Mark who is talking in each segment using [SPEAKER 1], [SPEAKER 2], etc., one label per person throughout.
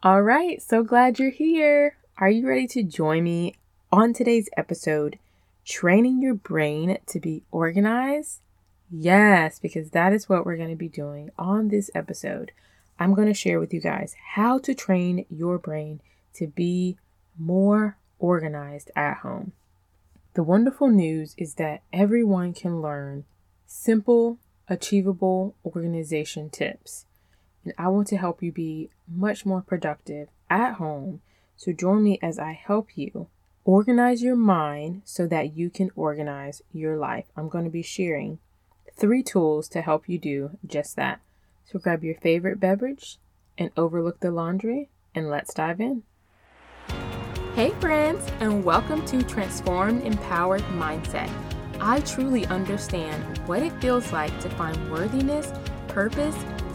[SPEAKER 1] All right, so glad you're here. Are you ready to join me on today's episode, Training Your Brain to Be Organized? Yes, because that is what we're going to be doing on this episode. I'm going to share with you guys how to train your brain to be more organized at home. The wonderful news is that everyone can learn simple, achievable organization tips. I want to help you be much more productive at home. So join me as I help you organize your mind so that you can organize your life. I'm going to be sharing three tools to help you do just that. So grab your favorite beverage and overlook the laundry, and let's dive in. Hey, friends, and welcome to Transformed Empowered Mindset. I truly understand what it feels like to find worthiness, purpose,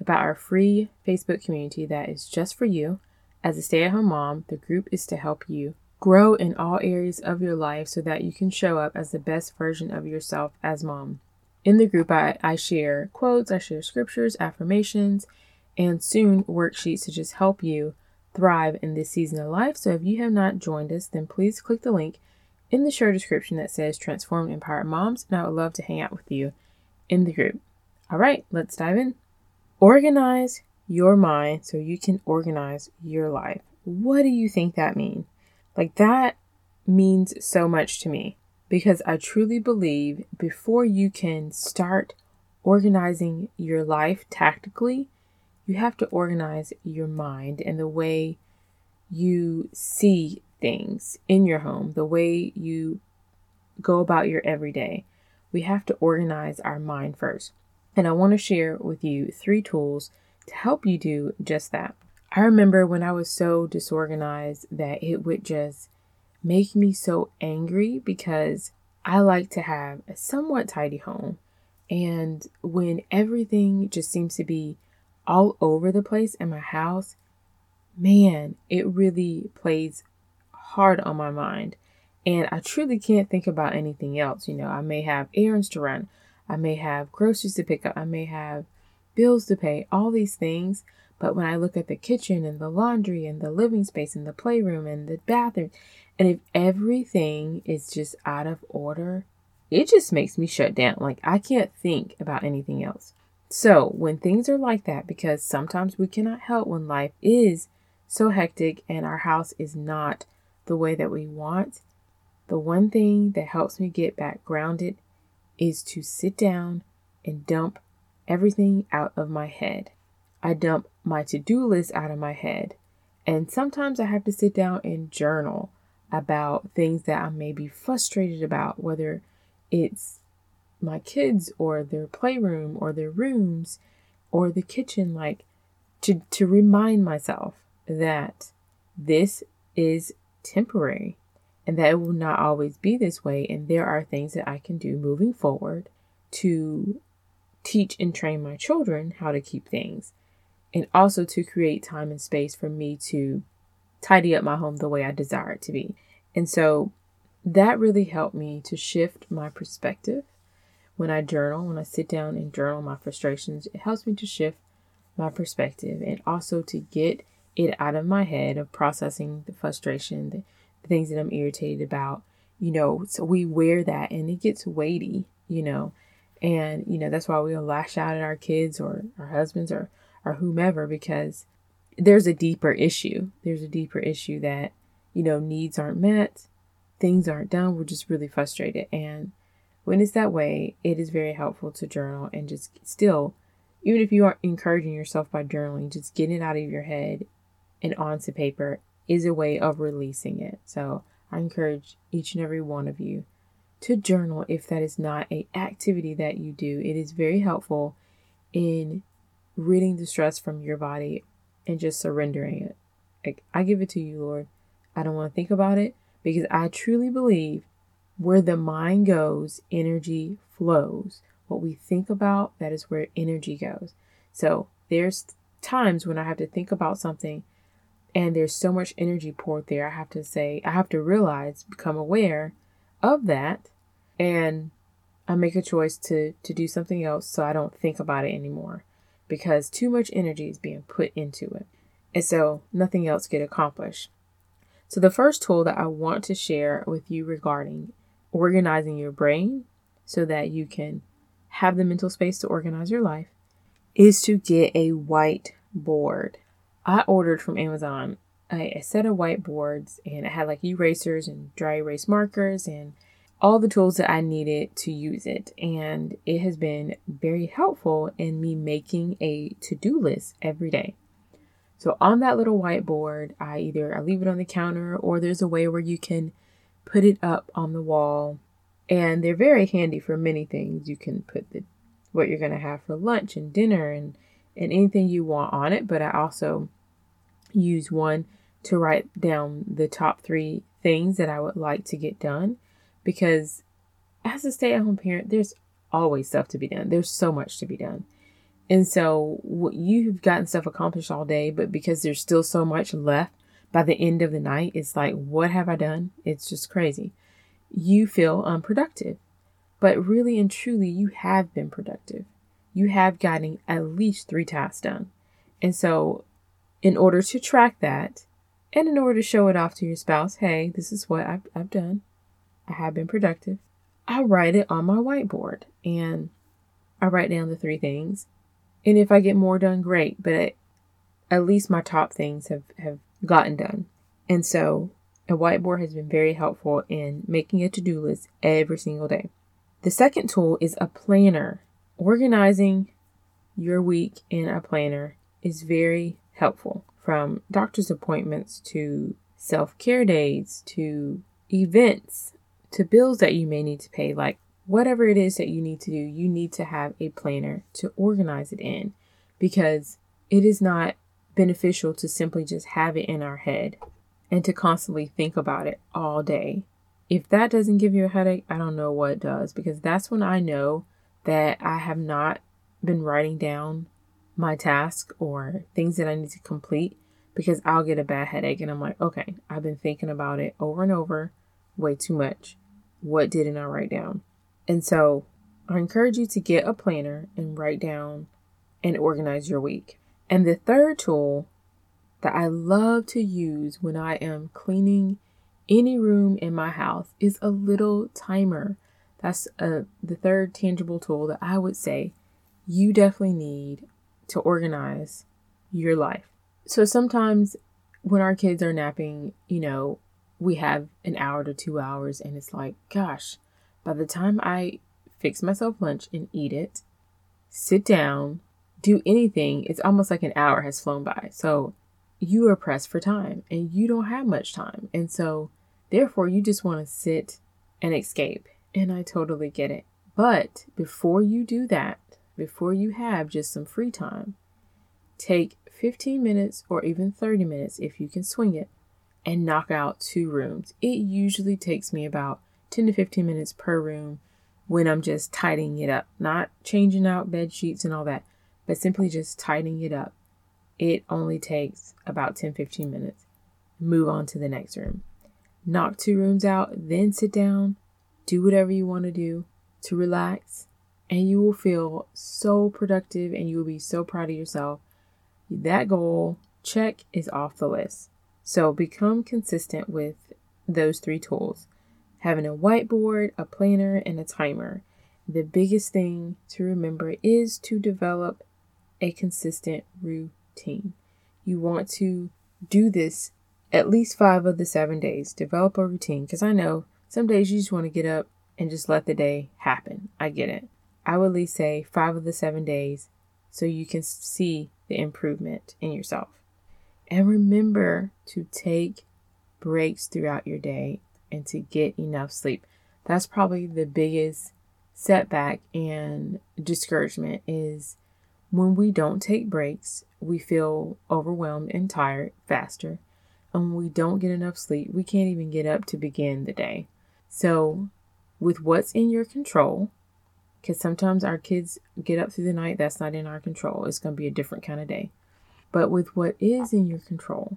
[SPEAKER 1] about our free Facebook community that is just for you. As a stay at home mom, the group is to help you grow in all areas of your life so that you can show up as the best version of yourself as mom. In the group, I, I share quotes, I share scriptures, affirmations, and soon worksheets to just help you thrive in this season of life. So if you have not joined us, then please click the link in the show description that says Transformed Empowered Moms, and I would love to hang out with you in the group. All right, let's dive in. Organize your mind so you can organize your life. What do you think that means? Like, that means so much to me because I truly believe before you can start organizing your life tactically, you have to organize your mind and the way you see things in your home, the way you go about your everyday. We have to organize our mind first. And I want to share with you three tools to help you do just that. I remember when I was so disorganized that it would just make me so angry because I like to have a somewhat tidy home. And when everything just seems to be all over the place in my house, man, it really plays hard on my mind. And I truly can't think about anything else. You know, I may have errands to run, I may have groceries to pick up, I may have bills to pay, all these things. But when I look at the kitchen and the laundry and the living space and the playroom and the bathroom, and if everything is just out of order, it just makes me shut down. Like I can't think about anything else. So when things are like that, because sometimes we cannot help when life is so hectic and our house is not the way that we want, the one thing that helps me get back grounded is to sit down and dump everything out of my head. I dump my to do list out of my head. And sometimes I have to sit down and journal about things that I may be frustrated about, whether it's my kids or their playroom or their rooms or the kitchen, like to, to remind myself that this is temporary and that it will not always be this way. And there are things that I can do moving forward to teach and train my children how to keep things and also to create time and space for me to tidy up my home the way I desire it to be. And so that really helped me to shift my perspective when I journal, when I sit down and journal my frustrations. It helps me to shift my perspective and also to get it out of my head of processing the frustration, the, the things that I'm irritated about. You know, so we wear that and it gets weighty, you know, and you know that's why we'll lash out at our kids or our husbands or or whomever because there's a deeper issue. There's a deeper issue that you know, needs aren't met, things aren't done, we're just really frustrated. And when it's that way, it is very helpful to journal and just still, even if you aren't encouraging yourself by journaling, just getting it out of your head and onto paper is a way of releasing it. So I encourage each and every one of you to journal if that is not a activity that you do. It is very helpful in ridding the stress from your body and just surrendering it Like, I give it to you, Lord. I don't want to think about it because I truly believe where the mind goes, energy flows. What we think about, that is where energy goes. So there's times when I have to think about something and there's so much energy poured there. I have to say, I have to realize, become aware of that and I make a choice to to do something else so I don't think about it anymore because too much energy is being put into it. And so nothing else get accomplished. So the first tool that I want to share with you regarding organizing your brain so that you can have the mental space to organize your life is to get a whiteboard. I ordered from Amazon a, a set of whiteboards and it had like erasers and dry erase markers and all the tools that I needed to use it. And it has been very helpful in me making a to do list every day. So on that little whiteboard, I either I leave it on the counter or there's a way where you can put it up on the wall. And they're very handy for many things. You can put the what you're going to have for lunch and dinner and and anything you want on it, but I also use one to write down the top 3 things that I would like to get done because as a stay at home parent, there's always stuff to be done. There's so much to be done. And so what you've gotten stuff accomplished all day, but because there's still so much left by the end of the night, it's like, what have I done? It's just crazy. You feel unproductive. But really and truly, you have been productive. You have gotten at least three tasks done. And so, in order to track that, and in order to show it off to your spouse, hey, this is what I've, I've done, I have been productive. I write it on my whiteboard and I write down the three things. And if I get more done, great. But at least my top things have, have gotten done. And so a whiteboard has been very helpful in making a to do list every single day. The second tool is a planner. Organizing your week in a planner is very helpful from doctor's appointments to self care days to events to bills that you may need to pay, like whatever it is that you need to do, you need to have a planner to organize it in because it is not beneficial to simply just have it in our head and to constantly think about it all day. If that doesn't give you a headache, I don't know what does because that's when I know that I have not been writing down my task or things that I need to complete because I'll get a bad headache and I'm like, okay, I've been thinking about it over and over way too much. What didn't I write down? And so I encourage you to get a planner and write down and organize your week. And the third tool that I love to use when I am cleaning any room in my house is a little timer. That's a, uh, the third tangible tool that I would say you definitely need to organize your life. So sometimes when our kids are napping, you know, we have an hour to two hours, and it's like, gosh, by the time I fix myself lunch and eat it, sit down, do anything, it's almost like an hour has flown by. So you are pressed for time and you don't have much time. And so, therefore, you just want to sit and escape. And I totally get it. But before you do that, before you have just some free time, take 15 minutes or even 30 minutes if you can swing it and knock out two rooms. It usually takes me about 10 to 15 minutes per room when I'm just tidying it up, not changing out bed sheets and all that, but simply just tidying it up. It only takes about 10 15 minutes. Move on to the next room. Knock two rooms out, then sit down, do whatever you want to do to relax, and you will feel so productive and you will be so proud of yourself. That goal, check, is off the list. So become consistent with those three tools having a whiteboard, a planner, and a timer. The biggest thing to remember is to develop a consistent routine. You want to do this at least five of the seven days. Develop a routine because I know some days you just want to get up and just let the day happen. I get it. I would at least say five of the seven days so you can see the improvement in yourself. And remember to take breaks throughout your day and to get enough sleep. That's probably the biggest setback and discouragement is when we don't take breaks, we feel overwhelmed and tired faster. and when we don't get enough sleep, we can't even get up to begin the day. So, with what's in your control, because sometimes our kids get up through the night, that's not in our control. It's going to be a different kind of day. But with what is in your control,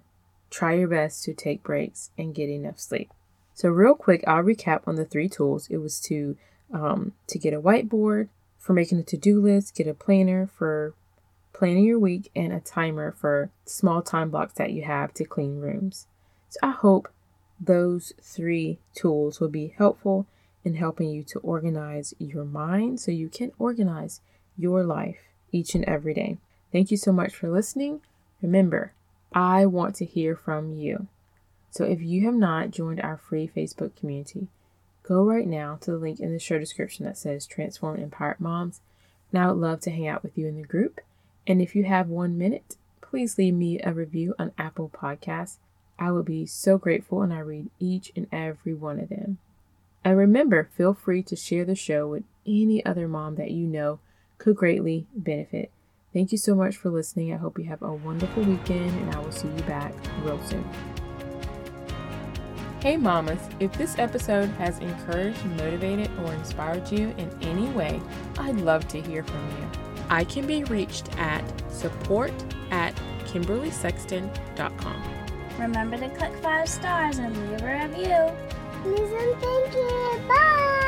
[SPEAKER 1] try your best to take breaks and get enough sleep. So, real quick, I'll recap on the three tools. It was to um, to get a whiteboard for making a to-do list, get a planner for planning your week, and a timer for small time blocks that you have to clean rooms. So, I hope those three tools will be helpful in helping you to organize your mind so you can organize your life each and every day. Thank you so much for listening. Remember, I want to hear from you. So if you have not joined our free Facebook community, go right now to the link in the show description that says Transform Empowered Moms. And I would love to hang out with you in the group. And if you have one minute, please leave me a review on Apple Podcasts. I would be so grateful and I read each and every one of them. And remember, feel free to share the show with any other mom that you know could greatly benefit. Thank you so much for listening. I hope you have a wonderful weekend, and I will see you back real soon. Hey, mamas, if this episode has encouraged, motivated, or inspired you in any way, I'd love to hear from you. I can be reached at support at KimberleySexton.com.
[SPEAKER 2] Remember to click five stars and leave a review.
[SPEAKER 3] Please and thank you. Bye.